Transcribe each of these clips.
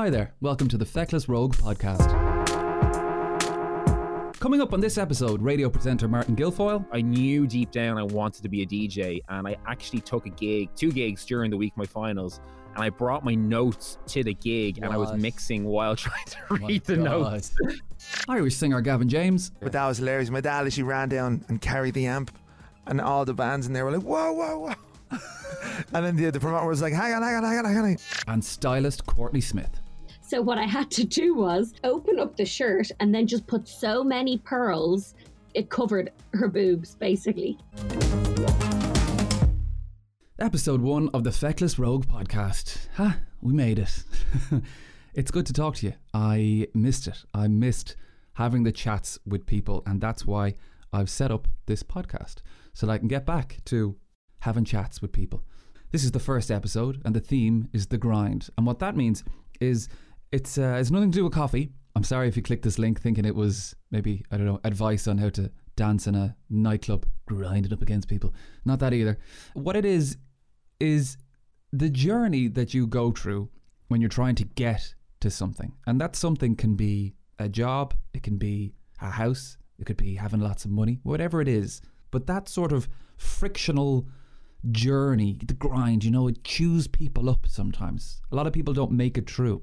Hi there, welcome to the Feckless Rogue podcast. Coming up on this episode, radio presenter Martin Guilfoyle. I knew deep down I wanted to be a DJ, and I actually took a gig, two gigs during the week my finals, and I brought my notes to the gig, and I was mixing while trying to My read the God. notes. Irish singer Gavin James. But that was hilarious. My dad literally ran down and carried the amp, and all the bands in there were like, whoa, whoa, whoa. and then the, the promoter was like, hang on, hang on, hang on, hang on. and stylist Courtney Smith. So what I had to do was open up the shirt and then just put so many pearls it covered her boobs basically. Episode one of the Feckless Rogue podcast. Ha, we made it. it's good to talk to you. I missed it. I missed having the chats with people, and that's why I've set up this podcast so that I can get back to having chats with people. This is the first episode, and the theme is the grind. And what that means is it's uh, it's nothing to do with coffee. I'm sorry if you clicked this link thinking it was maybe I don't know advice on how to dance in a nightclub, grind it up against people. Not that either. What it is is the journey that you go through when you're trying to get to something. And that something can be a job, it can be a house, it could be having lots of money, whatever it is. But that sort of frictional journey, the grind, you know, it chews people up sometimes. A lot of people don't make it through.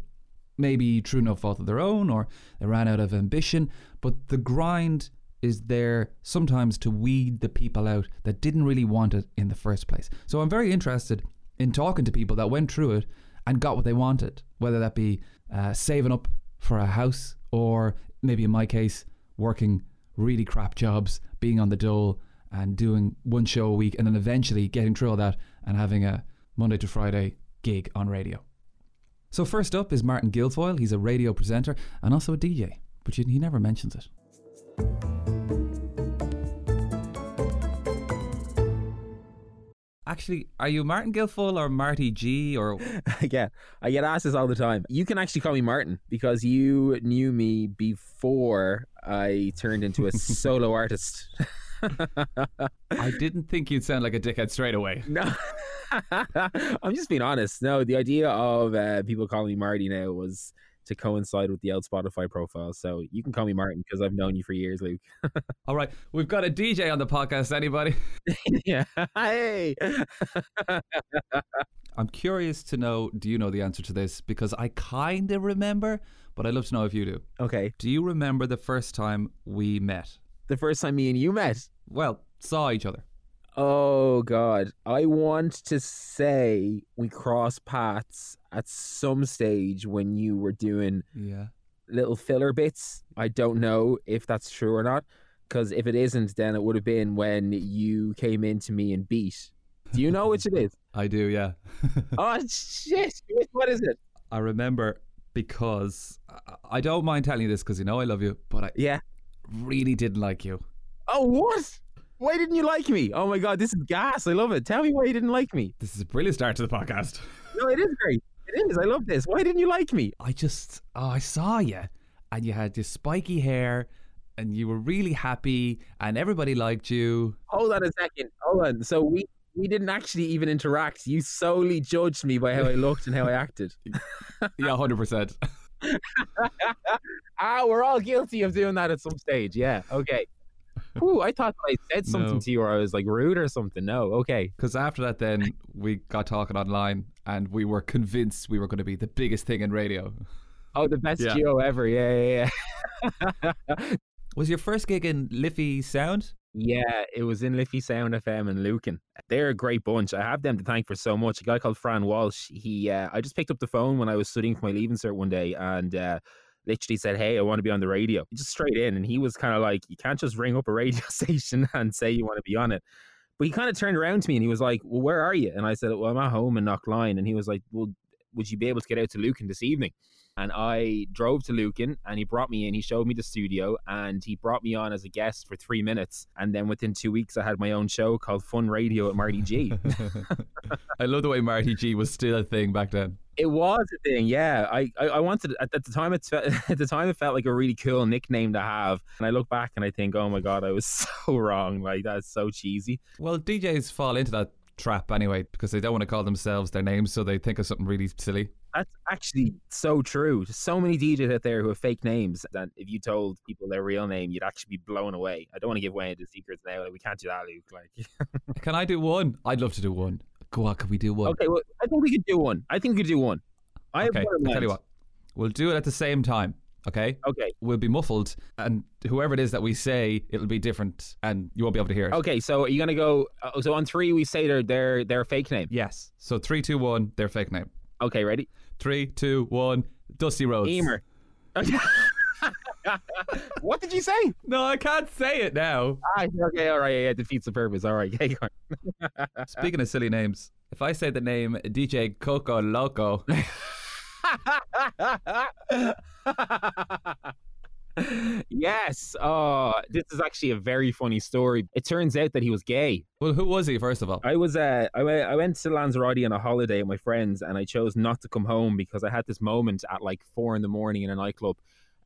Maybe through no fault of their own or they ran out of ambition, but the grind is there sometimes to weed the people out that didn't really want it in the first place. So I'm very interested in talking to people that went through it and got what they wanted, whether that be uh, saving up for a house or maybe in my case, working really crap jobs, being on the dole and doing one show a week and then eventually getting through all that and having a Monday to Friday gig on radio. So first up is Martin Guilfoyle. He's a radio presenter and also a DJ, but he never mentions it. Actually, are you Martin Guilfoyle or Marty G or yeah, I get asked this all the time. You can actually call me Martin because you knew me before I turned into a solo artist. I didn't think you'd sound like a dickhead straight away. No, I'm just being honest. No, the idea of uh, people calling me Marty now was to coincide with the old Spotify profile. So you can call me Martin because I've known you for years, Luke. All right, we've got a DJ on the podcast. Anybody? yeah. Hey. I'm curious to know. Do you know the answer to this? Because I kind of remember, but I'd love to know if you do. okay. Do you remember the first time we met? The first time me and you met. Well, saw each other. Oh God, I want to say we crossed paths at some stage when you were doing Yeah. little filler bits. I don't know if that's true or not, because if it isn't, then it would have been when you came into me and beat. Do you know which it is? I do. Yeah. oh shit! What is it? I remember because I- I don't mind telling you this because you know I love you, but I Yeah. Really didn't like you. Oh what? Why didn't you like me? Oh my God, this is gas! I love it. Tell me why you didn't like me. This is a brilliant start to the podcast. No, it is great. It is. I love this. Why didn't you like me? I just, oh, I saw you, and you had this spiky hair, and you were really happy, and everybody liked you. Hold on a second. Hold on. So we we didn't actually even interact. You solely judged me by how I looked and how I acted. Yeah, hundred percent. ah, we're all guilty of doing that at some stage. Yeah. Okay. Ooh, I thought I said something No. to you or I was like rude or something. No. Okay. Because after that, then we got talking online, and we were convinced we were going to be the biggest thing in radio. Oh, the best Yeah. geo ever. Yeah, yeah, yeah. Was your first gig in Liffey Sound? Yeah, it was in Liffey Sound FM and Lucan. They're a great bunch. I have them to thank for so much. A guy called Fran Walsh. He, uh, I just picked up the phone when I was studying for my leaving cert one day, and uh, literally said, "Hey, I want to be on the radio." Just straight in, and he was kind of like, "You can't just ring up a radio station and say you want to be on it." But he kind of turned around to me and he was like, "Well, where are you?" And I said, "Well, I'm at home in Knocklyon." And he was like, "Well, would you be able to get out to Lucan this evening?" And I drove to Lucan and he brought me in. He showed me the studio and he brought me on as a guest for three minutes. And then within two weeks, I had my own show called Fun Radio at Marty G. I love the way Marty G was still a thing back then. It was a thing, yeah. I, I, I wanted at, at the time it at the time it felt like a really cool nickname to have, and I look back and I think, oh my god, I was so wrong. Like that's so cheesy. Well, DJs fall into that trap anyway because they don't want to call themselves their names, so they think of something really silly. That's actually so true. There's so many DJs out there who have fake names that if you told people their real name, you'd actually be blown away. I don't want to give away the secrets now. Like, we can't do that, Luke. Like, Can I do one? I'd love to do one. Go on, can we do one? okay, well, I think we could do one. I think we could do one. I Okay, I'll tell you what. We'll do it at the same time. Okay. Okay, We'll be muffled, and whoever it is that we say, it'll be different, and you won't be able to hear it. okay. So are you gonna go? Uh, so on three, we say their their their fake name. Yes. So three, two, one. Their fake name. Okay, ready? Three, two, one. Dusty Rhodes. Emer. what did you say? No, I can't say it now. Ah, okay, all right, yeah, yeah, defeats the purpose. All right, Yeah. Speaking of silly names, if I say the name DJ Coco Loco, yes. Oh, this is actually a very funny story. It turns out that he was gay. well, who was he first of all? I was uh, I went I went to Lanzarote on a holiday with my friends, and I chose not to come home because I had this moment at like four in the morning in a nightclub.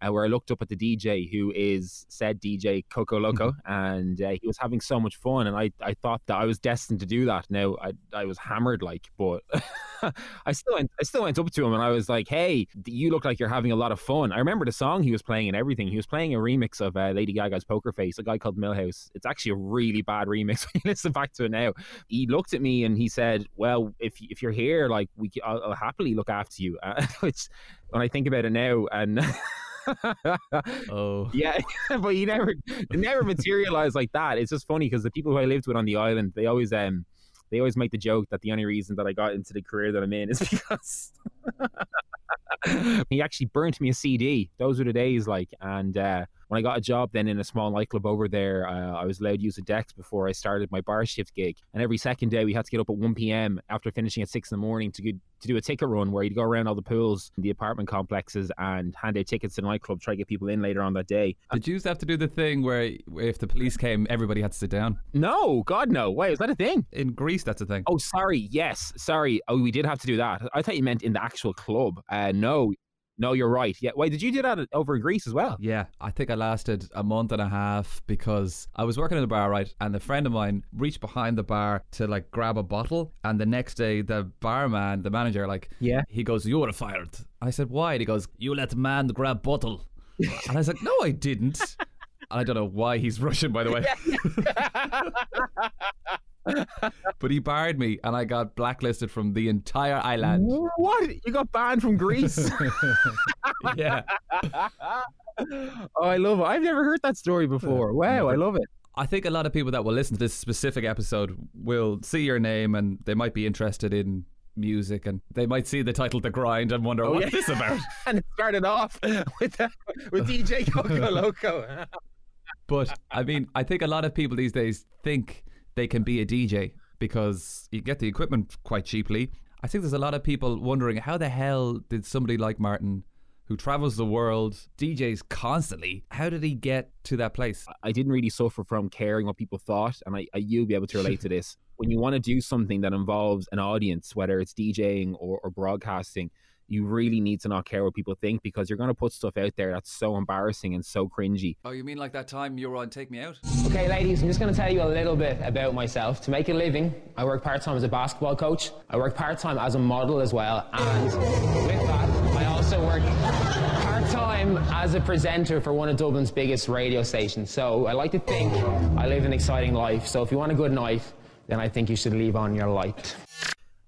Uh, where I looked up at the DJ, who is said DJ Coco Loco, and uh, he was having so much fun, and I, I thought that I was destined to do that. Now I I was hammered like, but I still went I still went up to him and I was like, "Hey, you look like you're having a lot of fun." I remember the song he was playing and everything. He was playing a remix of uh, Lady Gaga's Poker Face, a guy called Millhouse. It's actually a really bad remix when you listen back to it now. He looked at me and he said, "Well, if if you're here, like we, I'll, I'll happily look after you." Uh, which, when I think about it now, and. Oh, Yeah, but he never, never materialized like that. It's just funny because the people who I lived with on the island, they always, um, they always make the joke that the only reason that I got into the career that I'm in is because he actually burnt me a CD. Those were the days, like, and uh, when I got a job then in a small nightclub over there, uh, I was allowed to use a Dex before I started my bar shift gig. And every second day, we had to get up at 1 p.m. after finishing at 6 in the morning to, go, to do a ticket run where you'd go around all the pools in the apartment complexes and hand out tickets to the nightclub, try to get people in later on that day. did you have to do the thing where if the police came, everybody had to sit down? No, God, no. Wait, is that a thing? In Greece, that's a thing. Oh, sorry. Yes, sorry. Oh, we did have to do that. I thought you meant in the actual club. Uh, no, no, you're right. Yeah. Wait, did you do that over in Greece as well? Yeah, I think I lasted a month and a half because I was working in the bar, right? And a friend of mine reached behind the bar to like grab a bottle. And the next day, the barman, the manager, like, Yeah. he goes, You were fired. I said, Why? And he goes, You let man grab bottle. and I was like, No, I didn't. And I don't know why he's Russian, by the way. but he barred me and I got blacklisted from the entire island. What? You got banned from Greece? yeah. oh, I love it. I've never heard that story before. Wow, I love it. I think a lot of people that will listen to this specific episode will see your name and they might be interested in music and they might see the title The Grind and wonder, Oh, what's yeah. this about? And it started off with uh, with DJ Coco Loco. But I mean, I think a lot of people these days think they can be a DJ because you get the equipment quite cheaply. I think there's a lot of people wondering how the hell did somebody like Martin, who travels the world, DJs constantly, how did he get to that place? I didn't really suffer from caring what people thought, and I, I you'll be able to relate to this. When you want to do something that involves an audience, whether it's DJing or, or broadcasting, you really need to not care what people think because you're going to put stuff out there that's so embarrassing and so cringy. Oh, you mean like that time you were on Take Me Out? Okay, ladies, I'm just going to tell you a little bit about myself. To make a living, I work part time as a basketball coach. I work part time as a model as well. And with that, I also work part time as a presenter for one of Dublin's biggest radio stations. So I like to think I live an exciting life. So if you want a good night, then I think you should leave on your light.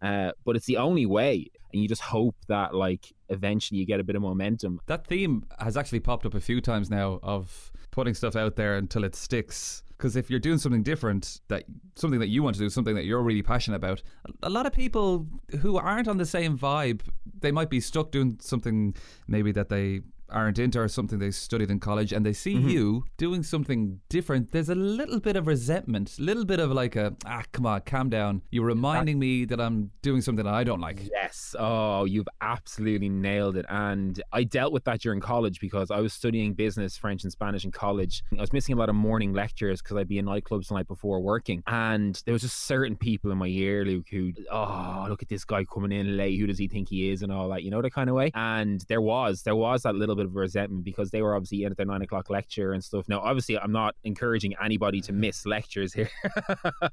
Uh, but it's the only way, and you just hope that like eventually you get a bit of momentum. That theme has actually popped up a few times now of putting stuff out there until it sticks. Because if you're doing something different, that something that you want to do, something that you're really passionate about, a lot of people who aren't on the same vibe, they might be stuck doing something maybe that they aren't into or something they studied in college and they see you doing something different there's a little bit of resentment a little bit of like a ah come on calm down you're reminding me that i'm doing something that i don't like Yes. Oh, you've absolutely nailed it. And I dealt with that during college because I was studying business, French, and Spanish in college. I was missing a lot of morning lectures because I'd be in nightclubs the night before working. And there was just certain people in my year, Luke, who, oh, look at this guy coming in late. Who does he think he is? And all that, you know, that kind of way. And there was, there was that little bit of resentment because they were obviously in at their nine o'clock lecture and stuff. Now, obviously, I'm not encouraging anybody to miss lectures here.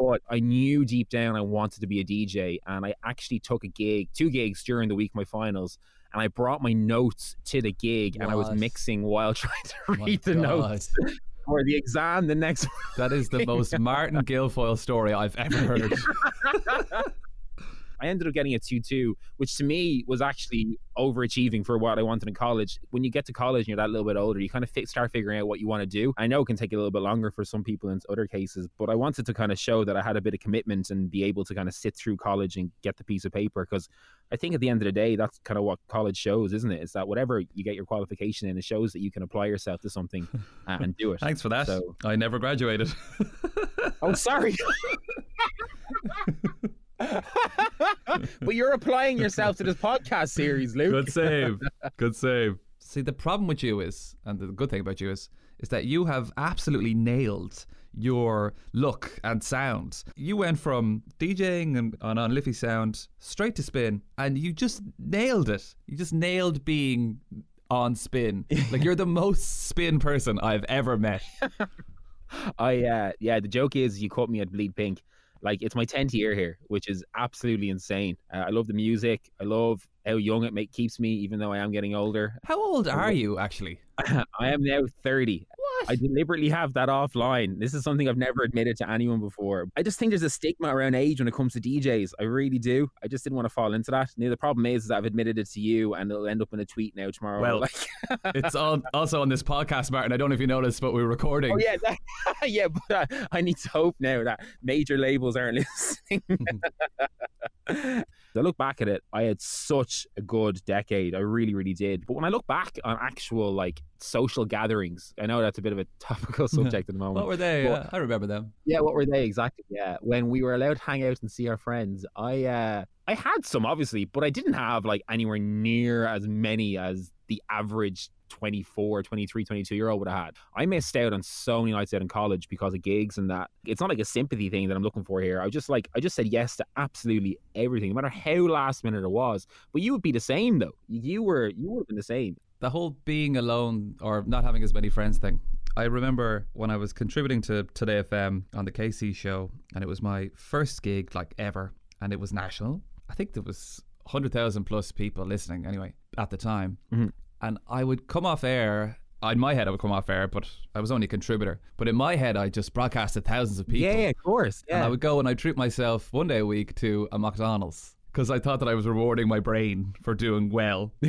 But I knew deep down I wanted to be a DJ, and I actually took a gig, two gigs during the week my finals, and I brought my notes to the gig, and I was mixing while trying to oh My read the God. notes for the exam the next. That is the most Martin Guilfoyle story I've ever heard. I ended up getting a 2 2, which to me was actually overachieving for what I wanted in college. When you get to college and you're that little bit older, you kind of start figuring out what you want to do. I know it can take a little bit longer for some people in other cases, but I wanted to kind of show that I had a bit of commitment and be able to kind of sit through college and get the piece of paper. Because I think at the end of the day, that's kind of what college shows, isn't it? It's that whatever you get your qualification in, it shows that you can apply yourself to something and do it. Thanks for that. So- I never graduated. Oh, sorry. but you're applying yourself to this podcast series, Luke. Good save. Good save. See, the problem with you is, and the good thing about you is, is that you have absolutely nailed your look and sound. You went from DJing and on, on Liffey Sound straight to spin, and you just nailed it. You just nailed being on spin. Like you're the most spin person I've ever met. I uh yeah, the joke is you caught me at Bleed Pink. Like it's my tenth year here, which is absolutely insane. Uh, I love the music. I love how young it make, keeps me, even though I am getting older. How old are you actually? I am now thirty. What? I deliberately have that offline. This is something I've never admitted to anyone before. I just think there's a stigma around age when it comes to DJs. I really do. I just didn't want to fall into that. Now, the problem is, is that I've admitted it to you, and it'll end up in a tweet now tomorrow. Well, like, it's all, also on this podcast, Martin. I don't know if you noticed, but we're recording. oh yeah, that, yeah. But uh, I need to hope now that major labels aren't listening. I look back at it, I had such a good decade. I really, really did. But when I look back on actual like social gatherings, I know that's a bit of a topical subject at the moment. What were they? Well- Uh, I remember them. Yeah, what were they exactly? Yeah, when we were allowed to hang out and see our friends, I uh I had some obviously, but I didn't have like anywhere near as many as the average 24, 23, 22 year old would have had. I missed out on so many nights out in college because of gigs and that. It's not like a sympathy thing that I'm looking for here. I just like I just said yes to absolutely everything, no matter how last minute it was. But you would be the same though. You were you would have been the same. the whole being alone or not having as many friends thing. I remember when I was contributing to Today FM on the KC show, and it was my first gig like ever, and it was national. I think there was hundred thousand plus people listening anyway at the time, Mhm. And I would come off air. In my head, I would come off air, but I was only a contributor. But in my head, I just broadcasted thousands of people. Yeah, of course. And Yeah. I would go and I'd treat myself one day a week to a McDonald's because I thought that I was rewarding my brain for doing well.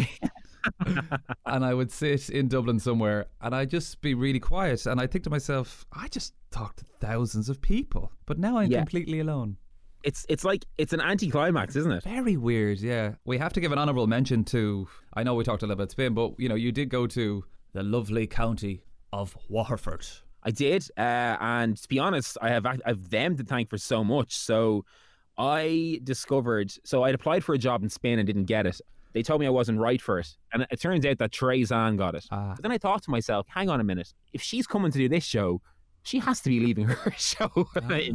and I would sit in Dublin somewhere and I'd just be really quiet. And I think to myself, I just talked to thousands of people, but now I'm Yeah. completely alone. It's it's like it's an anticlimax, isn't it? Very weird, yeah. We have to give an honourable mention to, I know we talked a little bit about Spain, but you know, you did go to the lovely county of Waterford. I did, uh, and to be honest, I have I've them to thank for so much. So I discovered, so I'd applied for a job in Spin and didn't get it. They told me I wasn't right for it, and it turns out that Treyzan got it. Ah. But then I thought to myself, hang on a minute, if she's coming to do this show, she has to be leaving her show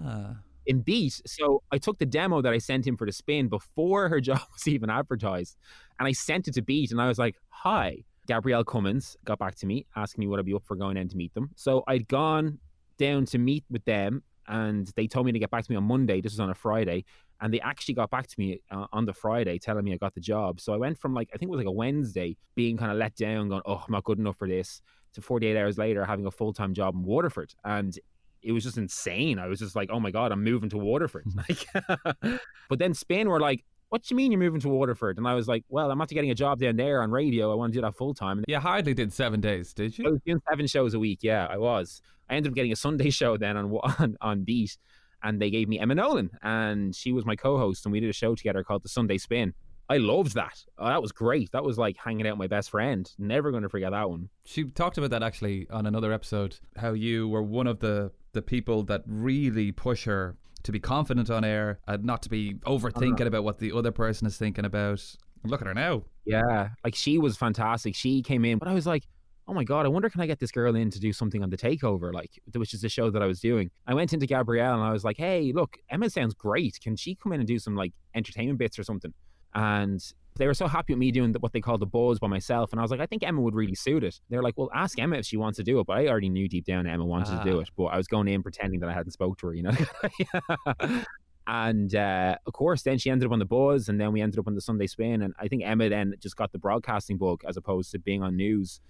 Ah. In Beat. So I took the demo that I sent him for the spin before her job was even advertised, and I sent it to Beat, and I was like, "Hi." Gabrielle Cummins got back to me, asking me would I'd be up for going in to meet them. So I'd gone down to meet with them, and they told me to get back to me on Monday. This was on a Friday, and they actually got back to me uh, on the Friday, telling me I got the job. So I went from like I think it was like a Wednesday, being kind of let down, going, "Oh, I'm not good enough for this," to 48 hours later having a full time job in Waterford, and it was just insane. I was just like, "Oh my god, I'm moving to Waterford!" Mm-hmm. like, but then Spin were like. What do you mean you're moving to Waterford? And I was like, well, I'm after getting a job down there on radio. I want to do that full time. You hardly did seven days, did I you? was doing seven shows a week. Yeah, I was. I ended up getting a Sunday show then on on, on Beat, and they gave me Emma Nolan, and she was my co-host, and we did a show together called The Sunday Spin. I loved that. Oh, that was great. That was like hanging out with my best friend. Never going to forget that one. She talked about that actually on another episode. How you were one of the the people that really push her to be confident on air and not to be overthinking uh-huh. about what the other person is thinking about. Look at her now. Yeah, like she was fantastic. She came in, but I was like, oh my god, I wonder can I get this girl in to do something on the takeover, like which is the show that I was doing. I went into Gabrielle and I was like, hey, look, Emma sounds great. Can she come in and do some like entertainment bits or something? And They were so happy with me doing the, what they call the buzz by myself, and I was like, I think Emma would really suit it. They're like, Well, ask Emma if she wants to do it, but I already knew deep down Emma wanted to do Ah. it, but I was going in pretending that I hadn't spoke to her, you know. And uh, of course, then she ended up on the buzz, and then we ended up on the Sunday Spin. And I think Emma then just got the broadcasting bug as opposed to being on news.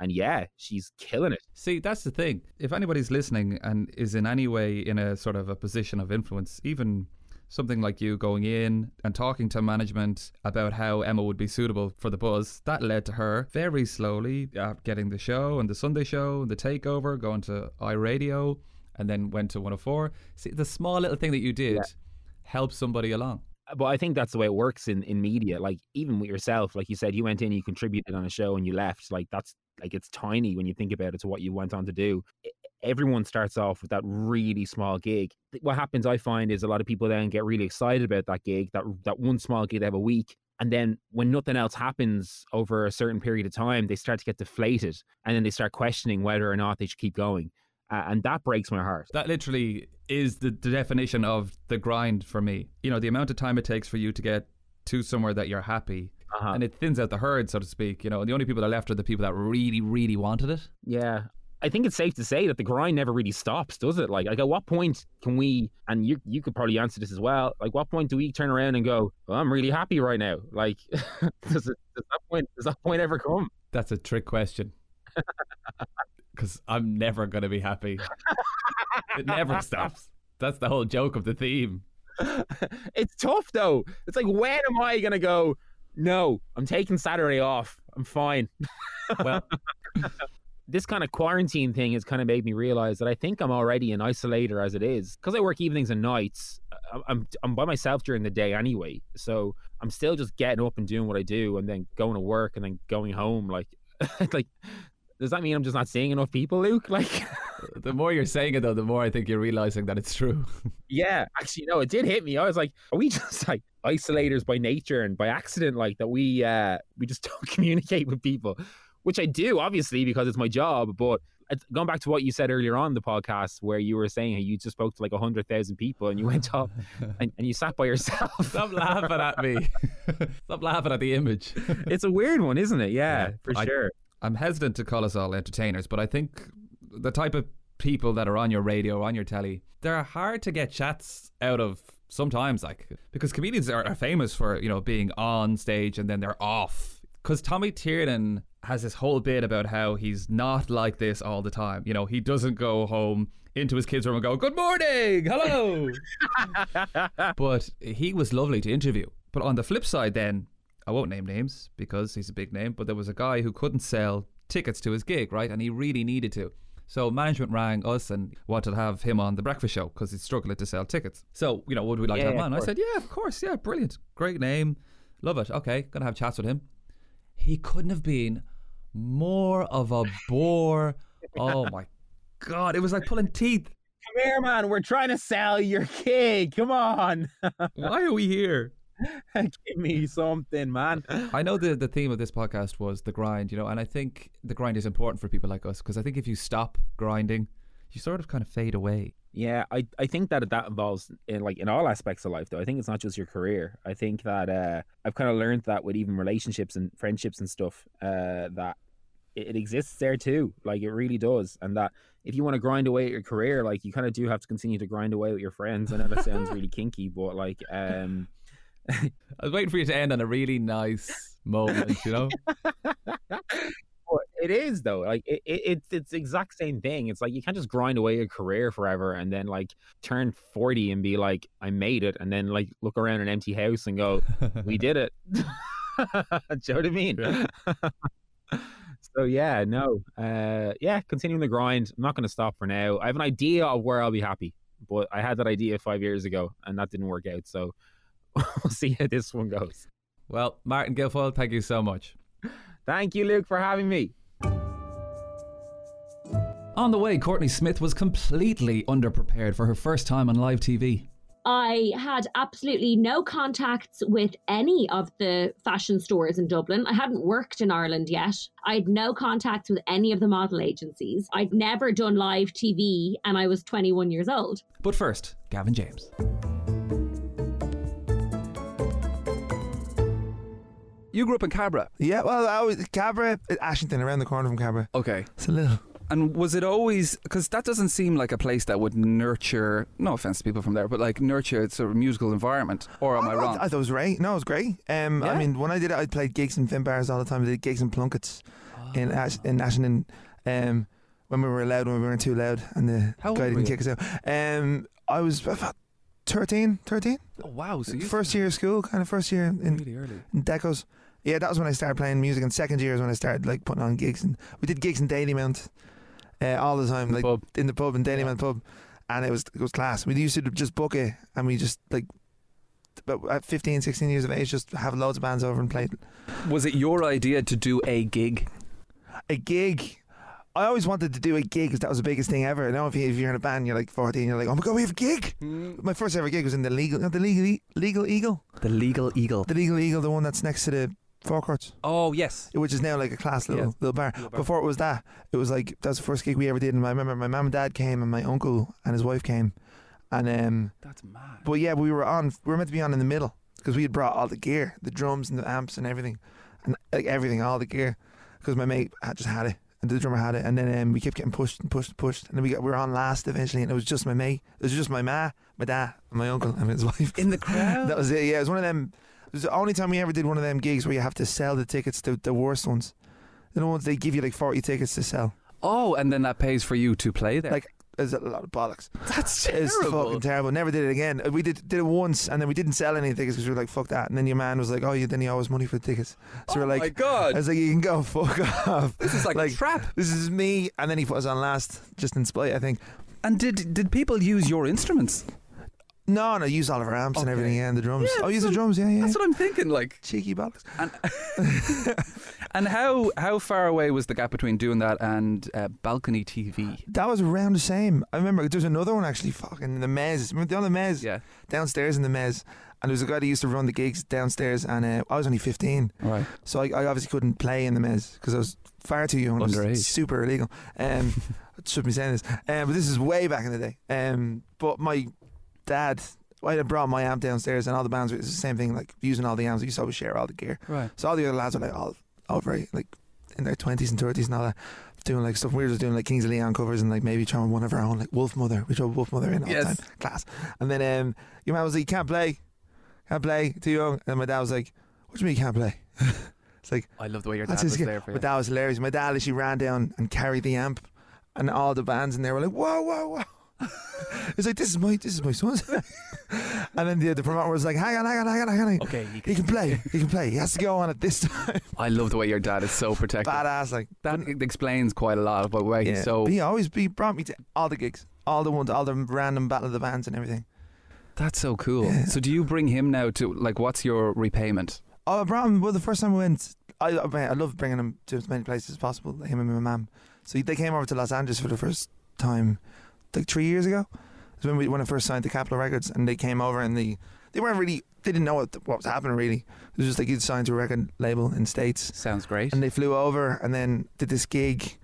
And yeah, she's killing it. See, that's the thing. If anybody's listening and is in any way in a sort of a position of influence, even something like you going in and talking to management about how Emma would be suitable for the buzz, that led to her very slowly uh, getting the show and the Sunday show and the takeover, going to iRadio, and then went to 104. See, the small little thing that you did helped somebody along. But I think that's the way it works in, in media. Like even with yourself, like you said, you went in, you contributed on a show, and you left. Like that's like it's tiny when you think about it to what you went on to do. Everyone starts off with that really small gig. What happens, I find, is a lot of people then get really excited about that gig, that that one small gig they have a week, and then when nothing else happens over a certain period of time, they start to get deflated, and then they start questioning whether or not they should keep going, uh, and that breaks my heart. That literally is the, the definition of the grind for me. You know, the amount of time it takes for you to get to somewhere that you're happy. Uh-huh. And it thins out the herd, so to speak. You know, and the only people that are left are the people that really, really wanted it. Yeah. I think it's safe to say that the grind never really stops, does it? Like, like at what point can we, and you you could probably answer this as well, like what point do we turn around and go, well, I'm really happy right now? Like, does, it, does that point does that point ever come? That's a trick question. Because I'm never going to be happy. it never stops. That's the whole joke of the theme. it's tough though. It's like, when am I gonna go? No, I'm taking Saturday off. I'm fine. Well, this kind of quarantine thing has kind of made me realize that I think I'm already an isolator as it is because I work evenings and nights. I'm I'm by myself during the day anyway, so I'm still just getting up and doing what I do, and then going to work and then going home. Like, like, does that mean I'm just not seeing enough people, Luke? Like, the more you're saying it, though, the more I think you're realizing that it's true. yeah, actually, no, it did hit me. I was like, are we just like isolators by nature and by accident? Like that we uh we just don't communicate with people, which I do obviously because it's my job, but. Going back to what you said earlier on the podcast, where you were saying you just spoke to like hundred thousand people and you went off and, and you sat by yourself. Stop laughing at me. Stop laughing at the image. it's a weird one, isn't it? Yeah, Yeah, for I- sure. I'm hesitant to call us all entertainers, but I think the type of people that are on your radio, on your telly, they're hard to get chats out of sometimes, like because comedians are, are famous for you know being on stage and then they're off. Because Tommy Tiernan has this whole bit about how he's not like this all the time. You know, he doesn't go home into his kids' room and go, "Good morning, hello." but he was lovely to interview. But on the flip side, then I won't name names because he's a big name, but there was a guy who couldn't sell tickets to his gig, right? And he really needed to. So management rang us and wanted to have him on the breakfast show because he's struggling to sell tickets. So, you know, would we like to have him on? I said, yeah, of course. Yeah, brilliant. Great name. Love it. Okay, gonna have chats with him. He couldn't have been more of a bore. Oh my God. It was like pulling teeth. Come here, man. We're trying to sell your gig. Come on, Why are we here? give me something, man. I know the the theme of this podcast was the grind, you know, and I think the grind is important for people like us because I think if you stop grinding, you sort of kind of fade away. Yeah, I, I think that that involves in like in all aspects of life though. I think it's not just your career. I think that uh, I've kind of learned that with even relationships and friendships and stuff uh, that it, it exists there too. Like it really does, and that if you want to grind away at your career, like you kind of do have to continue to grind away with your friends. I know that sounds really kinky, but like um, I was waiting for you to end on a really nice moment, you know. It is though. Like it, it, it's it's the exact same thing. It's like you can't just grind away your career forever and then like turn forty and be like, I made it, and then like look around an empty house and go, We did it. Do you know what I mean? So yeah, no, uh, yeah, continuing the grind. I'm not going to stop for now. I have an idea of where I'll be happy, but I had that idea five years ago and that didn't work out. So we'll see how this one goes. well, Martin Guilfoyle, thank you so much. Thank you, Luke, for having me. On the way, Courtney Smith was completely underprepared for her first time on live TV. I had absolutely no contacts with any of the fashion stores in Dublin. I hadn't worked in Ireland yet. I had no contacts with any of the model agencies. I'd never done live TV and I was 21 years old. But first, Gavin James. You grew up in Cabra. Yeah, well, I was Cabra, Ashington, around the corner from Cabra. Okay. It's a little. And was it always because that doesn't seem like a place that would nurture? No offense to people from there, but like nurture its sort of musical environment. Or am I Oh, wrong? I thought it was great. No, it was great. Um, Yeah? I mean, when I did it, I played gigs in fin bars all the time. I did gigs and plunkets in Ash- in Ashington. Um, when we were allowed, when we weren't too loud, and the How guy didn't kick us out. Um, I was about 13, 13. oh wow! So you first year of school, kind of first year in, really early. in Decos. Yeah, that was when I started playing music. And second year is when I started like putting on gigs, and we did gigs in Dalymount uh, all the time, like Pub. in the pub in Dalymount pub, and it was it was class. We used to just book it, and we just like. But at 15, 16 years of age, just have loads of bands over and play Was it your idea to do a gig? a gig. I always wanted to do a gig because that was the biggest thing ever. Now, if, you, if you're in a band, you're like 14, you're like, oh my god, we have a gig. My first ever gig was in the legal, not the legal, legal eagle, The Legal Eagle. the legal eagle, the one that's next to the Four Courts. Oh yes. which is now like a class little Yeah. little bar. Little bar. Before it was that, it was like that was the first gig we ever did. And I remember my mum and dad came, and my uncle and his wife came, and um, That's mad. but yeah, we were on. We were meant to be on in the middle because we had brought all the gear, the drums and the amps and everything, and like everything, all the gear, because my mate had just had it. And the drummer had it, and then um, we kept getting pushed and pushed and pushed, and then we got we were on last eventually, and it was just my mate, it was just my ma, my dad, and my uncle, and his wife. In the crowd. That was it. Yeah, it was one of them. It was the only time we ever did one of them gigs where you have to sell the tickets, the the worst ones. The ones they give you like forty tickets to sell. oh, and then that pays for you to play there. Like there's a lot of bollocks. that's It's terrible. fucking terrible. Never did it again. We did did it once, and then we didn't sell any tickets because we were like, "Fuck that." And then your man was like, "Oh, you then you owe us money for the tickets." So oh we're like, my God!" "I was like, you can go fuck off." This is like, like- a trap. This is me, and then he put us on last, just in spite, I think. And did did people use your instruments? No, no, use all our amps and Okay. everything, yeah, and the drums. Yeah, oh, use the drums, yeah, yeah. That's what I'm thinking. Like, Cheeky bollocks. and and how how far away was the gap between doing that and uh, balcony TV? That was around the same. I remember there's another one actually, fucking in the Mezz. Remember the other Mezz? Yeah. Downstairs in the Mezz. And there was a guy that used to run the gigs downstairs, and uh, I was only 15. right. So I, I obviously couldn't play in the Mezz because I was far too young. It was Underage. super illegal. Um, I shouldn't be saying this. Um, but this is way back in the day. Um, but my dad, I had brought my amp downstairs, and all the bands were the same thing, like using all the amps. We used to always share all the gear. Right. So all the other lads were like all, very, like, in their 20s and 30s and all that. Doing like stuff. We were just doing like Kings of Leon covers and like maybe trying one of our own, like Wolfmother. We throw Wolfmother in all Yes. the time. Class. And then um, your man was like, You can't play. Can't play. Too young. And my dad was like, What do you mean you can't play? it's like, I love the way your dad was there for my you. dad was hilarious. My dad literally ran down and carried the amp, and all the bands in there were like, "Whoa, whoa, whoa!" It's like this is my this is my son's, and then the, the promoter was like, "Hang on, hang on, hang on, hang on. Okay, He can play. He can play. He has to go on at this time. I love the way your dad is so protective. Badass, like That explains quite a lot about why he's so. But he always he brought me to all the gigs, all the ones, all the random battle of the bands and everything. That's so cool. Yeah. So do you bring him now to like? What's your repayment? Oh, I brought him. Well, the first time we went, I I, I love bringing him to as many places as possible. Him and my mum. So they came over to Los Angeles for the first time, like three years ago. Was when we when I first signed to Capitol Records, and they came over and they they weren't really they didn't know what what was happening really. It was just like you'd signed to a record label in states, Sounds great. and they flew over and then did this gig,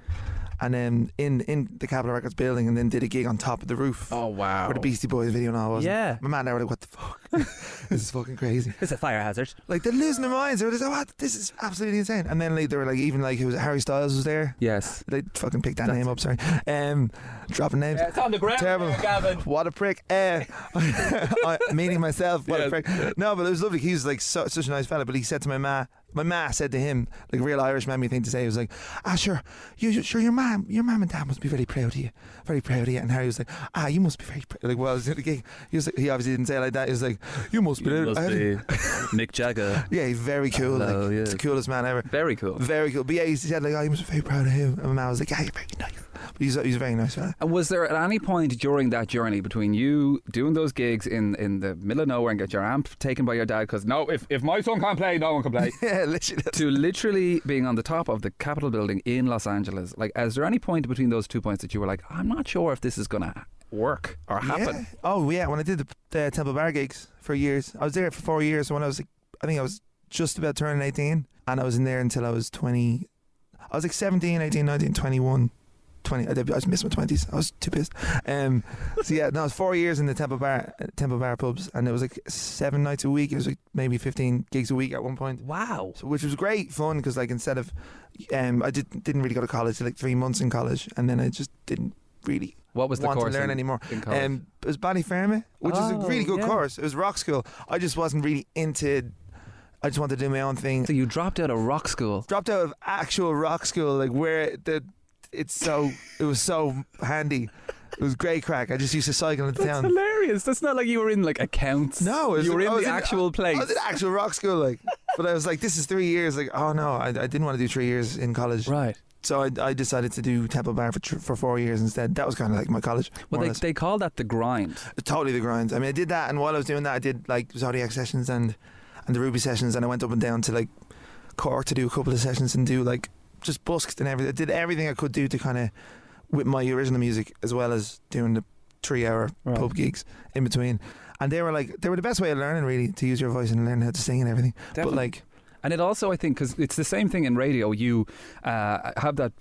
and then in in the Capitol Records building, and then did a gig on top of the roof. oh wow. Where the Beastie Boys video and all was. Yeah. My man I were like, what the fuck? this is fucking crazy. It's a fire hazard. Like they're losing their minds. They were like, what? This is absolutely insane. And then like they were like, even like it was Harry Styles was there. Yes. They fucking picked that name up. Sorry, um, dropping names. it's on the ground. Terrible. there, Gavin. What a prick. Uh, I, meaning myself. What a prick. No, but it was lovely. He was like so, such a nice fella. But he said to my ma, my ma said to him, like a real Irish man, me thing to say. He was like, ah, sure, you, sure, your mom, your mom and dad must be very proud of you, very proud of you. And Harry was like, ah, you must be very proud. Like, well, I was at the gig. He was, like, he obviously didn't say it like that. He was like, you must be. you must be Mick Jagger. Yeah, he's very cool. Hello, like, yeah. He's the coolest man ever. Very cool. Very cool. But yeah, he said like, oh, you must be very proud of him. And my man was like, yeah, you're very nice. But he's, he's a very nice fella. And was there at any point during that journey between you doing those gigs in, in the middle of nowhere and get your amp taken by your dad because no, if, if my son can't play, no one can play, yeah, literally. to literally being on the top of the Capitol building in Los Angeles? Like, is there any point between those two points that you were like, I'm not sure if this is going to work or happen? Yeah. Oh yeah, when I did the, the Temple Bar gigs for years, I was there for four years. When I was like, I think I was just about turning 18, and I was in there until I was 20. I was like 17, 18, 19, 21. Twenty. I, did, I just missed my twenties. I was too pissed. Um, so yeah, no, it was four years in the Temple Bar, Temple Bar pubs, and it was like seven nights a week. It was like maybe fifteen gigs a week at one point. Wow. So, which was great fun because like instead of, um, I did didn't really go to college. like three months in college, and then I just didn't really What was the want to course learn in, anymore. in? Um, it was Ballyfermot, which is a Oh, really good yeah. course. It was rock school. I just wasn't really into. I just wanted to do my own thing. so you dropped out of rock school. Dropped out of actual rock school, like where the it's so it was so handy. It was great crack. I just used to cycle into That's town. hilarious. That's not like you were in like accounts. No, it was- you were in I was the actual place. I was in actual rock school, like, but I was like, this is three years. Like, oh no, I, I didn't want to do three years in college. right. So I, I decided to do Temple Bar for tr- for four years instead. That was kind of like my college. Well, more or they, less. they call that the grind. totally the grind. I mean, I did that, and while I was doing that, I did like Zodiac sessions and and the Ruby sessions, and I went up and down to like Cork to do a couple of sessions and do like just busked and everything. I did everything I could do to kind of with my original music as well as doing the three hour Right. pub gigs in between. And they were like they were the best way of learning really to use your voice and learn how to sing and everything. But like And it also, I think, because it's the same thing in radio. You uh, have that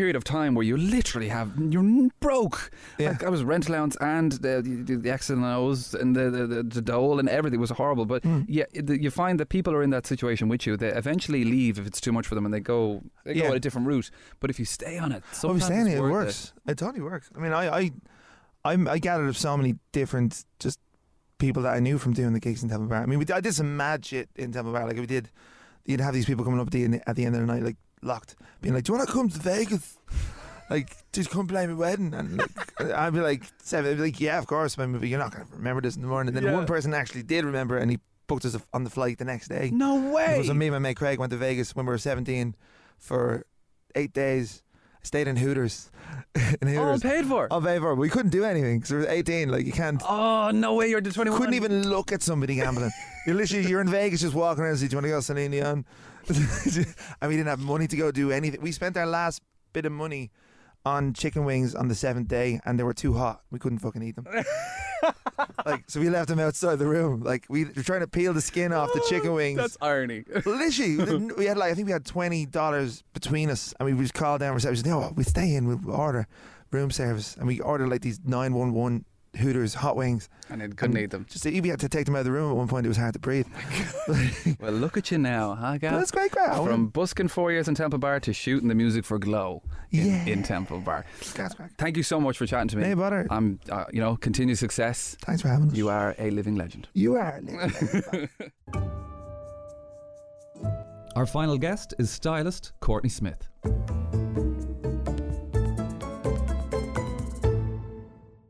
period of time where you literally have you're broke. Yeah. Like I was rent allowance and the the, the X and O's and the, the the the dole and everything was horrible. But Mm. yeah, the, you find that people are in that situation with you. They eventually leave if it's too much for them, and they go they go Yeah. a different route. But if you stay on it, I was sometimes saying it, it works. It. totally works. I mean, I, I, I'm, I gathered up so many different just people that I knew from doing the gigs in Temple Bar. I mean, we, I did some mad shit in Temple Bar. Like we did, you'd have these people coming up at the at the end of the night, like locked, being like, "Do you want to come to Vegas?" Like, just come play my wedding, and like, I'd be like, seven, I'd be like, yeah, of course, man, but you're not gonna remember this in the morning. And then Yeah. one person actually did remember, and he booked us on the flight the next day. No way It was when me and my mate Craig went to Vegas when we were 17 for eight days. Stayed in Hooters. in All Hooters. paid for. All paid for. We couldn't do anything because we were 18. Like, you can't. Oh no way! You're the 21. Couldn't even look at somebody gambling. you're literally you're in Vegas just walking around and say, Do you want to go Celine Dion? and we didn't have money to go do anything. We spent our last bit of money on chicken wings on the seventh day and they were too hot. We couldn't fucking eat them. like so we left them outside the room. Like we were trying to peel the skin off the chicken wings. That's irony. Literally, we had like I think we had twenty dollars between us, and we just called down reception. No, we stay in. We order room service, and we ordered like these nine one one Hooters hot wings. and it couldn't And eat them. Just we had to take them out of the room at one point. It was hard to breathe. Well, look at you now, huh, But Gav? that's great, great. I From busking four years in Temple Bar to shooting the music for Glow in, Yeah. in Temple Bar. That's great. Thank you so much for chatting to me. No bother. I'm, uh, you know, continued success. Thanks for having us. You are a living legend. You are. Our final guest is stylist Courtney Smith.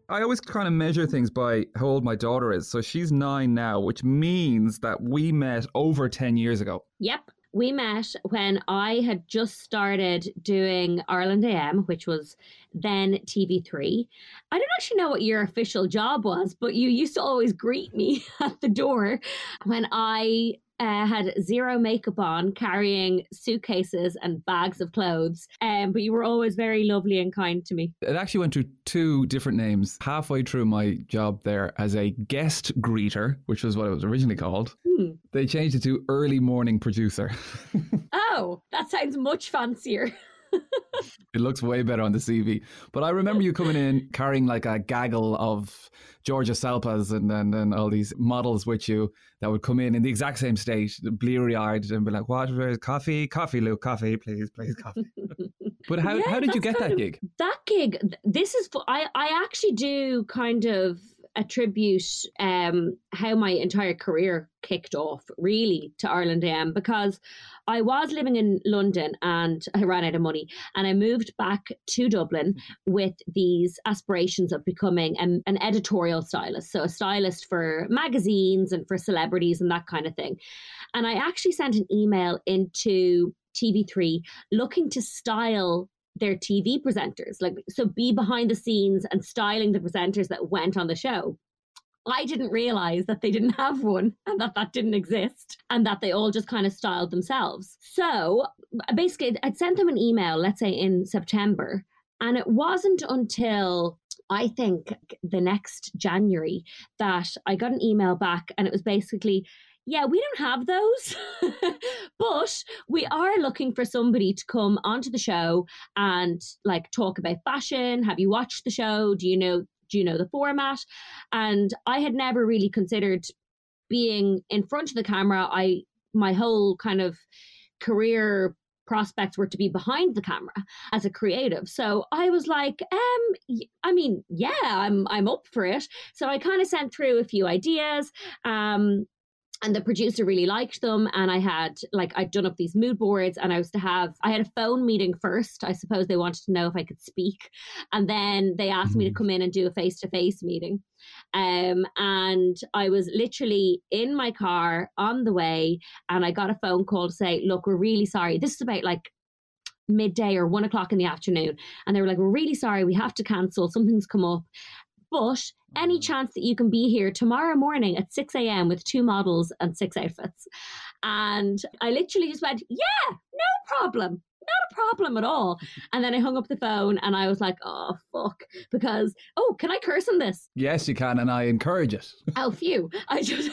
I always kind of measure things by how old my daughter is. So she's nine now, which means that we met over 10 years ago. Yep. We met when I had just started doing Ireland AM, which was then TV3. I don't actually know what your official job was, but you used to always greet me at the door when I uh, had zero makeup on, carrying suitcases and bags of clothes. Um, but you were always very lovely and kind to me. It actually went through two different names halfway through my job there as a guest greeter, which was what it was originally called. Hmm. They changed it to early morning producer. Oh, that sounds much fancier. It looks way better on the CV. But I remember you coming in carrying like a gaggle of Georgia Salpas and then and all these models with you that would come in in the exact same state, bleary eyed, and be like, What? Where's coffee? Coffee, Luke, coffee, please, please, coffee. But how, Yeah, how did you get that of- gig? that gig this is i i actually do kind of attribute um how my entire career kicked off really to Ireland AM because I was living in London and I ran out of money and I moved back to Dublin with these aspirations of becoming an, an editorial stylist. So a stylist for magazines and for celebrities and that kind of thing. And I actually sent an email into TV3 looking to style their TV presenters, like so be behind the scenes and styling the presenters that went on the show. I didn't realize that they didn't have one and that that didn't exist and that they all just kind of styled themselves. So basically, I'd sent them an email, let's say in September, and it wasn't until I think the next January that I got an email back and it was basically, yeah, we don't have those, but we are looking for somebody to come onto the show and like talk about fashion. Have you watched the show? Do you know? Do you know the format? And I had never really considered being in front of the camera. I my whole kind of career prospects were to be behind the camera as a creative. So I was like, um, I mean, yeah, I'm I'm up for it. So I kind of sent through a few ideas. Um, and the producer really liked them and i had like i'd done up these mood boards and i was to have i had a phone meeting first i suppose they wanted to know if i could speak and then they asked mm-hmm. me to mm-hmm. come in and do a face-to-face meeting um, and i was literally in my car on the way and i got a phone call to say look we're really sorry this is about like midday or one o'clock in the afternoon and they were like we're really sorry we have to cancel something's come up but any chance that you can be here tomorrow morning at 6 a.m. with two models and six outfits? And I literally just went, yeah, no problem. Not a problem at all. And then I hung up the phone and I was like, oh, fuck. Because, oh, can I curse on this? Yes, you can. And I encourage it. oh, phew. I just,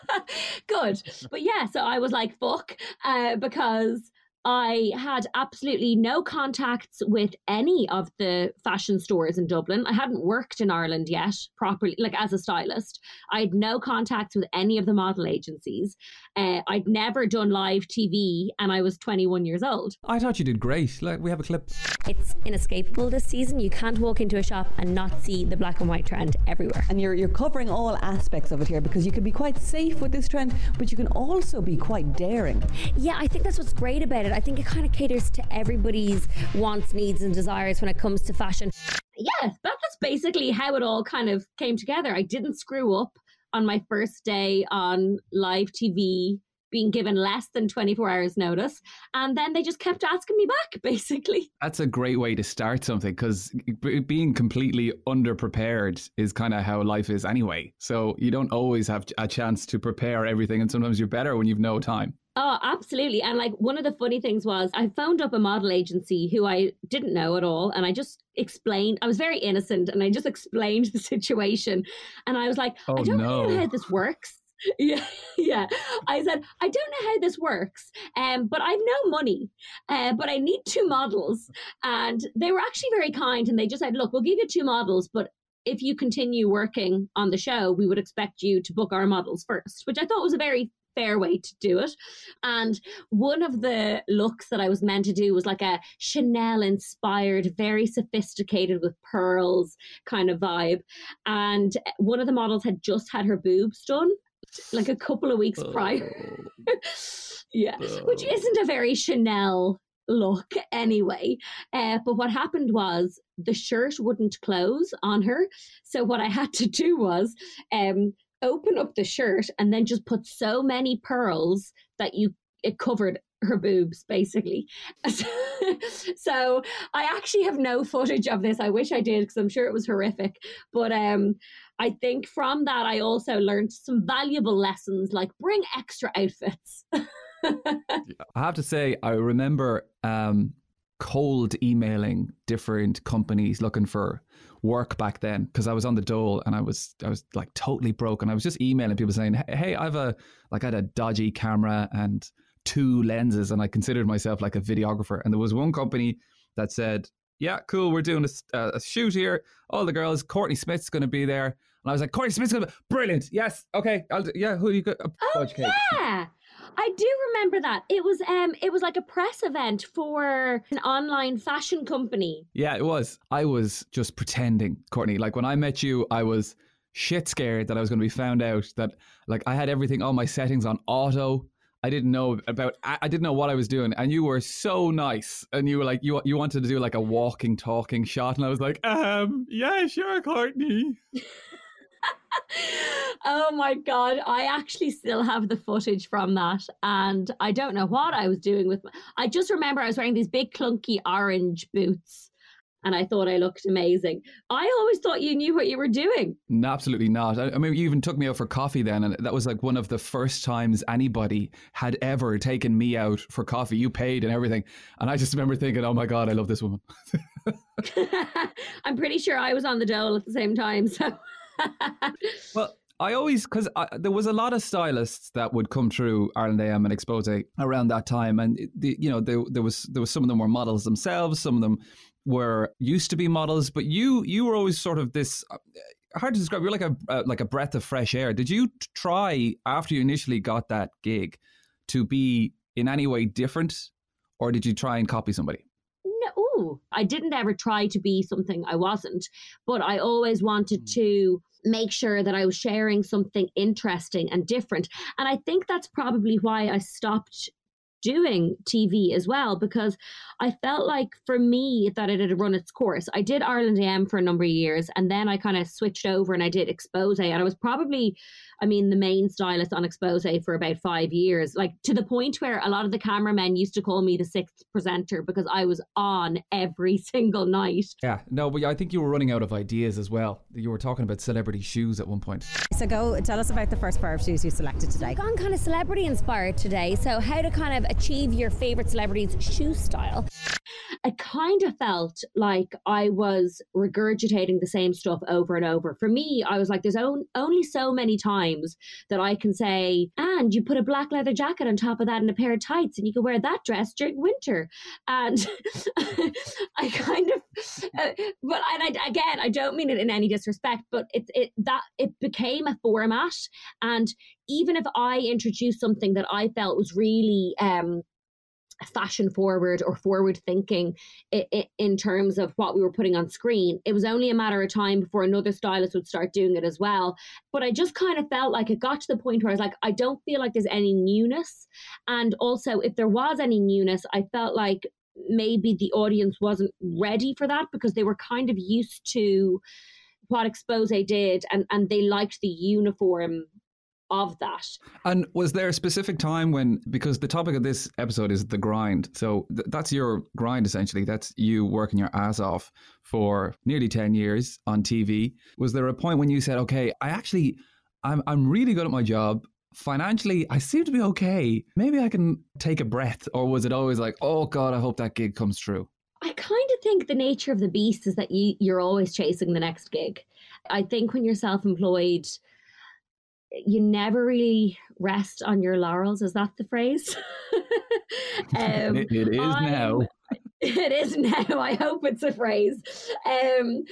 good. But yeah, so I was like, fuck. Uh, because I had absolutely no contacts with any of the fashion stores in Dublin. I hadn't worked in Ireland yet properly, like as a stylist. I had no contacts with any of the model agencies. Uh, I'd never done live TV and I was 21 years old. I thought you did great. Like, we have a clip. It's inescapable this season. You can't walk into a shop and not see the black and white trend everywhere. And you're, you're covering all aspects of it here because you can be quite safe with this trend, but you can also be quite daring. Yeah, I think that's what's great about it. I think it kind of caters to everybody's wants, needs, and desires when it comes to fashion. Yeah, that's basically how it all kind of came together. I didn't screw up on my first day on live TV being given less than 24 hours notice and then they just kept asking me back basically that's a great way to start something because being completely underprepared is kind of how life is anyway so you don't always have a chance to prepare everything and sometimes you're better when you've no time Oh, absolutely. And like one of the funny things was I phoned up a model agency who I didn't know at all. And I just explained, I was very innocent and I just explained the situation. And I was like, oh, I don't no. know how this works. yeah yeah i said i don't know how this works um but i've no money uh, but i need two models and they were actually very kind and they just said look we'll give you two models but if you continue working on the show we would expect you to book our models first which i thought was a very fair way to do it. And one of the looks that I was meant to do was like a Chanel inspired, very sophisticated with pearls kind of vibe. And one of the models had just had her boobs done like a couple of weeks prior. yeah, which isn't a very Chanel look anyway. Uh, but what happened was the shirt wouldn't close on her. So what I had to do was um, open up the shirt and then just put so many pearls that you it covered her boobs basically. So i actually have no footage of this. I wish i did because i'm sure it was horrific. But um i think from that i also learned some valuable lessons like bring extra outfits. I have to say i remember um cold emailing different companies looking for work back then because I was on the dole and I was I was like totally broke and I was just emailing people saying, "Hey, I've a like I had a dodgy camera and two lenses and I considered myself like a videographer." And there was one company that said, "Yeah, cool, we're doing a, uh, a shoot here. All the girls, Courtney Smith's going to be there." And I was like, "Courtney Smith's going to be brilliant. Yes, okay, I'll do, yeah, who you got?" Oh yeah. I do remember that. It was um it was like a press event for an online fashion company. Yeah, it was. I was just pretending, Courtney. Like when I met you, I was shit scared that I was going to be found out that like I had everything all my settings on auto. I didn't know about I didn't know what I was doing and you were so nice and you were like you you wanted to do like a walking talking shot and I was like um yeah sure Courtney oh my god i actually still have the footage from that and i don't know what i was doing with my, i just remember i was wearing these big clunky orange boots and I thought I looked amazing. I always thought you knew what you were doing. No, absolutely not. I, I, mean, you even took me out for coffee then, and that was like one of the first times anybody had ever taken me out for coffee. You paid and everything, and I just remember thinking, "Oh my god, I love this woman." I'm pretty sure I was on the dole at the same time, so. well, I always because there was a lot of stylists that would come through Ireland AM and Expose around that time, and the, you know there, there was there was some of them were models themselves, some of them were used to be models, but you you were always sort of this uh, hard to describe. You're like a uh, like a breath of fresh air. Did you try after you initially got that gig to be in any way different, or did you try and copy somebody? No, I didn't ever try to be something I wasn't, but I always wanted mm. to make sure that I was sharing something interesting and different. And I think that's probably why I stopped doing TV as well because I felt like for me that it had run its course. I did Ireland AM for a number of years and then I kind of switched over and I did Expose and I was probably I mean the main stylist on Expose for about 5 years like to the point where a lot of the cameramen used to call me the sixth presenter because I was on every single night. Yeah, no, but I think you were running out of ideas as well. You were talking about celebrity shoes at one point. So go tell us about the first pair of shoes you selected today. I've gone kind of celebrity inspired today. So how to kind of achieve your favorite celebrity's shoe style? I kind of felt like I was regurgitating the same stuff over and over. For me, I was like, there's on, only so many times that I can say, and you put a black leather jacket on top of that and a pair of tights, and you can wear that dress during winter. And I kind of, uh, but and I, again, I don't mean it in any disrespect, but it, it that it became a format, and even if I introduced something that I felt was really um, fashion forward or forward thinking in terms of what we were putting on screen. It was only a matter of time before another stylist would start doing it as well. But I just kind of felt like it got to the point where I was like, I don't feel like there's any newness. And also, if there was any newness, I felt like maybe the audience wasn't ready for that because they were kind of used to what expose did and and they liked the uniform of that. And was there a specific time when, because the topic of this episode is the grind, so th- that's your grind essentially. That's you working your ass off for nearly ten years on TV. Was there a point when you said, "Okay, I actually, I'm I'm really good at my job." Financially, I seem to be okay. Maybe I can take a breath. Or was it always like, oh God, I hope that gig comes true? I kind of think the nature of the beast is that you, you're always chasing the next gig. I think when you're self employed, you never really rest on your laurels. Is that the phrase? um, it, it is I'm, now. It is now. I hope it's a phrase. Um,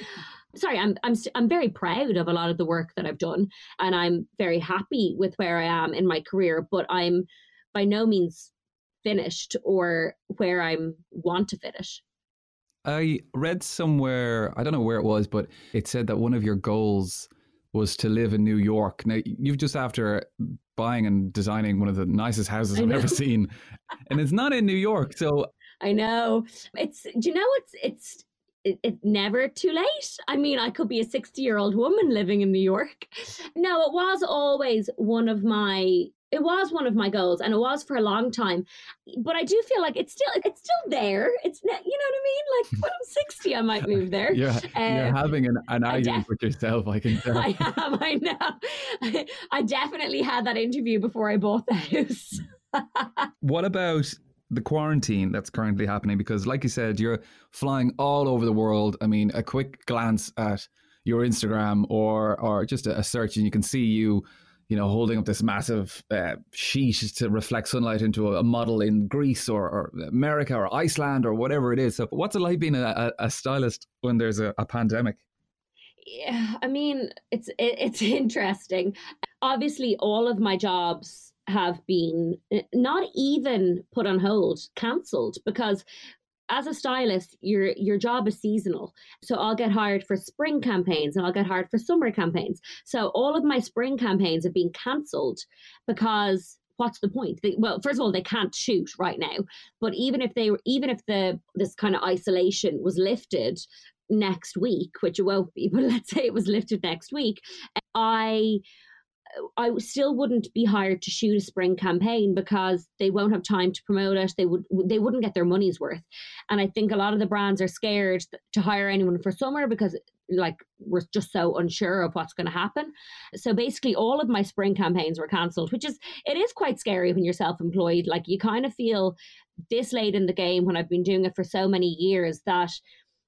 sorry, I'm I'm I'm very proud of a lot of the work that I've done, and I'm very happy with where I am in my career. But I'm by no means finished or where i'm want to finish. I read somewhere, I don't know where it was, but it said that one of your goals was to live in New York. Now you've just after buying and designing one of the nicest houses I've ever seen, and it's not in New York. So I know it's. Do you know it's it's it's it never too late. I mean, I could be a 60 year old woman living in New York. No, it was always one of my it was one of my goals and it was for a long time. But i do feel like it's still it's still there. It's you know what i mean? Like when i'm 60 i might move there. You're, um, you're having an, an argument def- with yourself i can tell. I am i know. I definitely had that interview before i bought the house. What about the quarantine that's currently happening because like you said you're flying all over the world i mean a quick glance at your instagram or or just a, search and you can see you you know, holding up this massive uh, sheet to reflect sunlight into a, model in Greece or, or, America or Iceland or whatever it is. So, what's it like being a, a stylist when there's a, a, pandemic? Yeah, I mean, it's it, it's interesting. Obviously, all of my jobs have been eh, not even put on hold, cancelled because as a stylist, your your job is seasonal. So I'll get hired for spring campaigns and I'll get hired for summer campaigns. So all of my spring campaigns have been cancelled because what's the point? They, well, first of all, they can't shoot right now. But even if they were, even if the this kind of isolation was lifted next week, which it won't be, but let's say it was lifted next week, I I still wouldn't be hired to shoot a spring campaign because they won't have time to promote it. They would they wouldn't get their money's worth. And I think a lot of the brands are scared to hire anyone for summer because like we're just so unsure of what's going to happen. So basically all of my spring campaigns were cancelled, which is it is quite scary when you're self-employed. Like you kind of feel this late in the game when I've been doing it for so many years that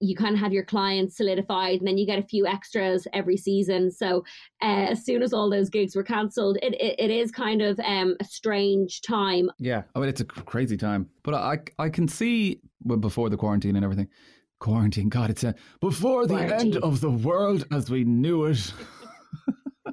you kind of have your clients solidified and then you get a few extras every season. So uh, as soon as all those gigs were cancelled it, it, it is kind of um, a strange time. Yeah, I mean it's a crazy time, but I I can see well, before the quarantine and everything. Quarantine, God, it's a before the end of the world as we knew it.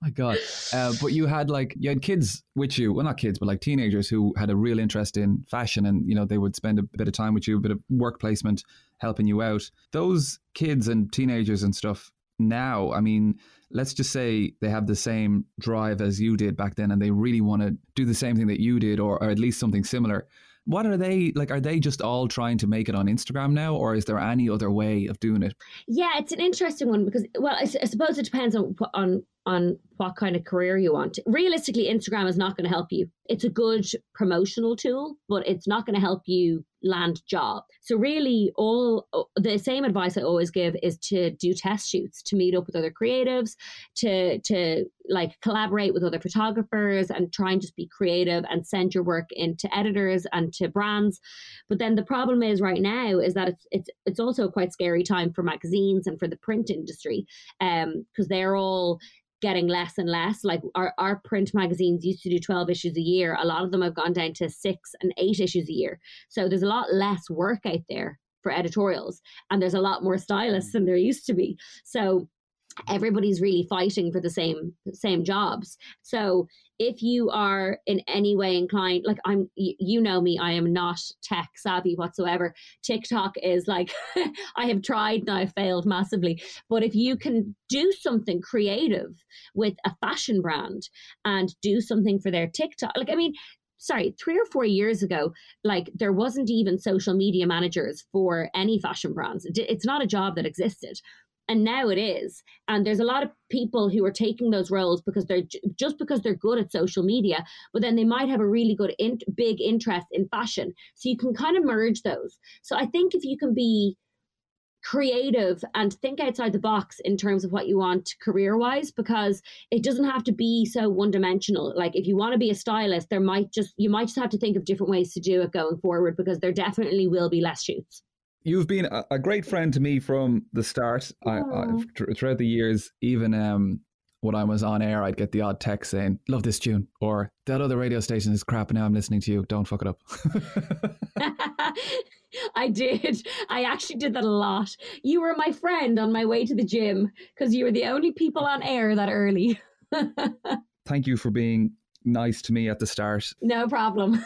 My God, uh, but you had like you had kids with you, well, not kids, but like teenagers who had a real interest in fashion, and you know they would spend a bit of time with you, a bit of work placement, helping you out. Those kids and teenagers and stuff now, I mean, let's just say they have the same drive as you did back then and they really want to do the same thing that you did or, or at least something similar. What are they like? Are they just all trying to make it on Instagram now, or is there any other way of doing it? Yeah, it's an interesting one because, well, I suppose it depends on on on what kind of career you want. Realistically, Instagram is not going to help you. It's a good promotional tool, but it's not going to help you land job. So really, all the same advice I always give is to do test shoots, to meet up with other creatives, to to like collaborate with other photographers, and try and just be creative and send your work into editors and to brands. But then the problem is right now is that it's it's it's also a quite scary time for magazines and for the print industry, um, because they're all getting less and less. Like our, our print magazines used to do 12 issues a year. A lot of them have gone down to six and eight issues a year. So there's a lot less work out there for editorials and there's a lot more stylists mm. than there used to be. So everybody's really fighting for the same same jobs. So if you are in any way inclined, like I'm, you know me, I am not tech savvy whatsoever. TikTok is like, I have tried and I've failed massively. But if you can do something creative with a fashion brand and do something for their TikTok, like, I mean, sorry, three or four years ago, like there wasn't even social media managers for any fashion brands. It's not a job that existed. And now it is. And there's a lot of people who are taking those roles because they're just because they're good at social media, but then they might have a really good, in, big interest in fashion. So you can kind of merge those. So I think if you can be creative and think outside the box in terms of what you want career wise because it doesn't have to be so one dimensional like if you want to be a stylist there might just you might just have to think of different ways to do it going forward because there definitely will be less shoots You've been a, a great friend to me from the start. I, I, throughout the years, even um, when I was on air, I'd get the odd text saying, "Love this tune," or "That other radio station is crap. Now I'm listening to you. Don't fuck it up." I did. I actually did that a lot. You were my friend on my way to the gym because you were the only people on air that early. thank you for being nice to me at the start. no problem.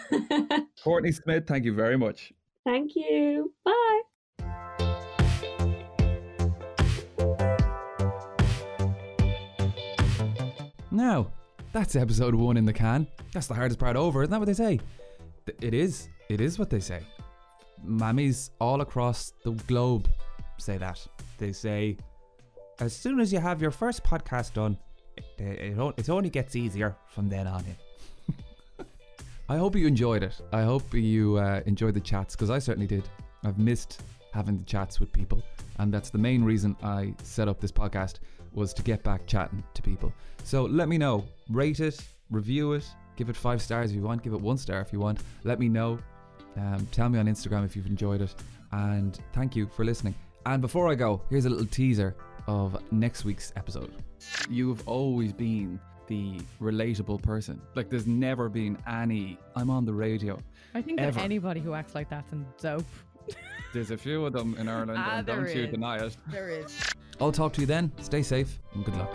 Courtney Smith, thank you very much. Thank you. Bye. Now, that's episode one in the can. That's the hardest part over, isn't that what they say? It is. It is what they say. Mammies all across the globe say that. They say, as soon as you have your first podcast done, it, it, o- it only gets easier from then on in. I hope you enjoyed it. I hope you uh, enjoyed the chats because I certainly did. I've missed having the chats with people, and that's the main reason I set up this podcast was to get back chatting to people. So let me know. Rate it, review it, give it five stars if you want, give it one star if you want. Let me know. Um, tell me on Instagram if you've enjoyed it, and thank you for listening. And before I go, here's a little teaser of next week's episode. You've always been the relatable person. Like there's never been any. I'm on the radio. I think Ever. that anybody who acts like that's in dope. There's a few of them in Ireland, Ah, and there don't you deny it. There is. I'll talk to you then. Stay safe and good luck.